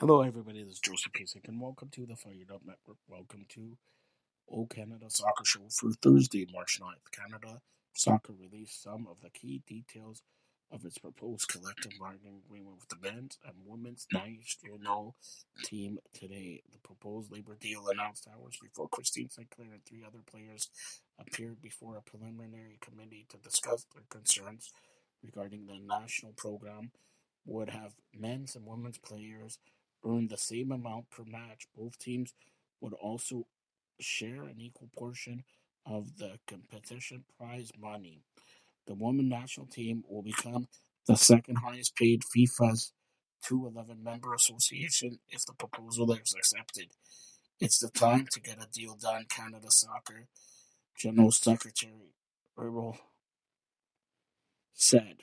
Hello, everybody. This is Joseph Pasek, and welcome to the Fired Up Network. Welcome to O Canada Soccer Show for Thursday, March 9th. Canada Soccer released some of the key details of its proposed collective bargaining agreement with the men's and women's national team today. The proposed labor deal announced hours before Christine Sinclair and three other players appeared before a preliminary committee to discuss their concerns regarding the national program would have men's and women's players earn the same amount per match. Both teams would also share an equal portion of the competition prize money. The women national team will become the second highest paid FIFA's 211 member association if the proposal is accepted. It's the time to get a deal done, Canada Soccer General Secretary Earl said.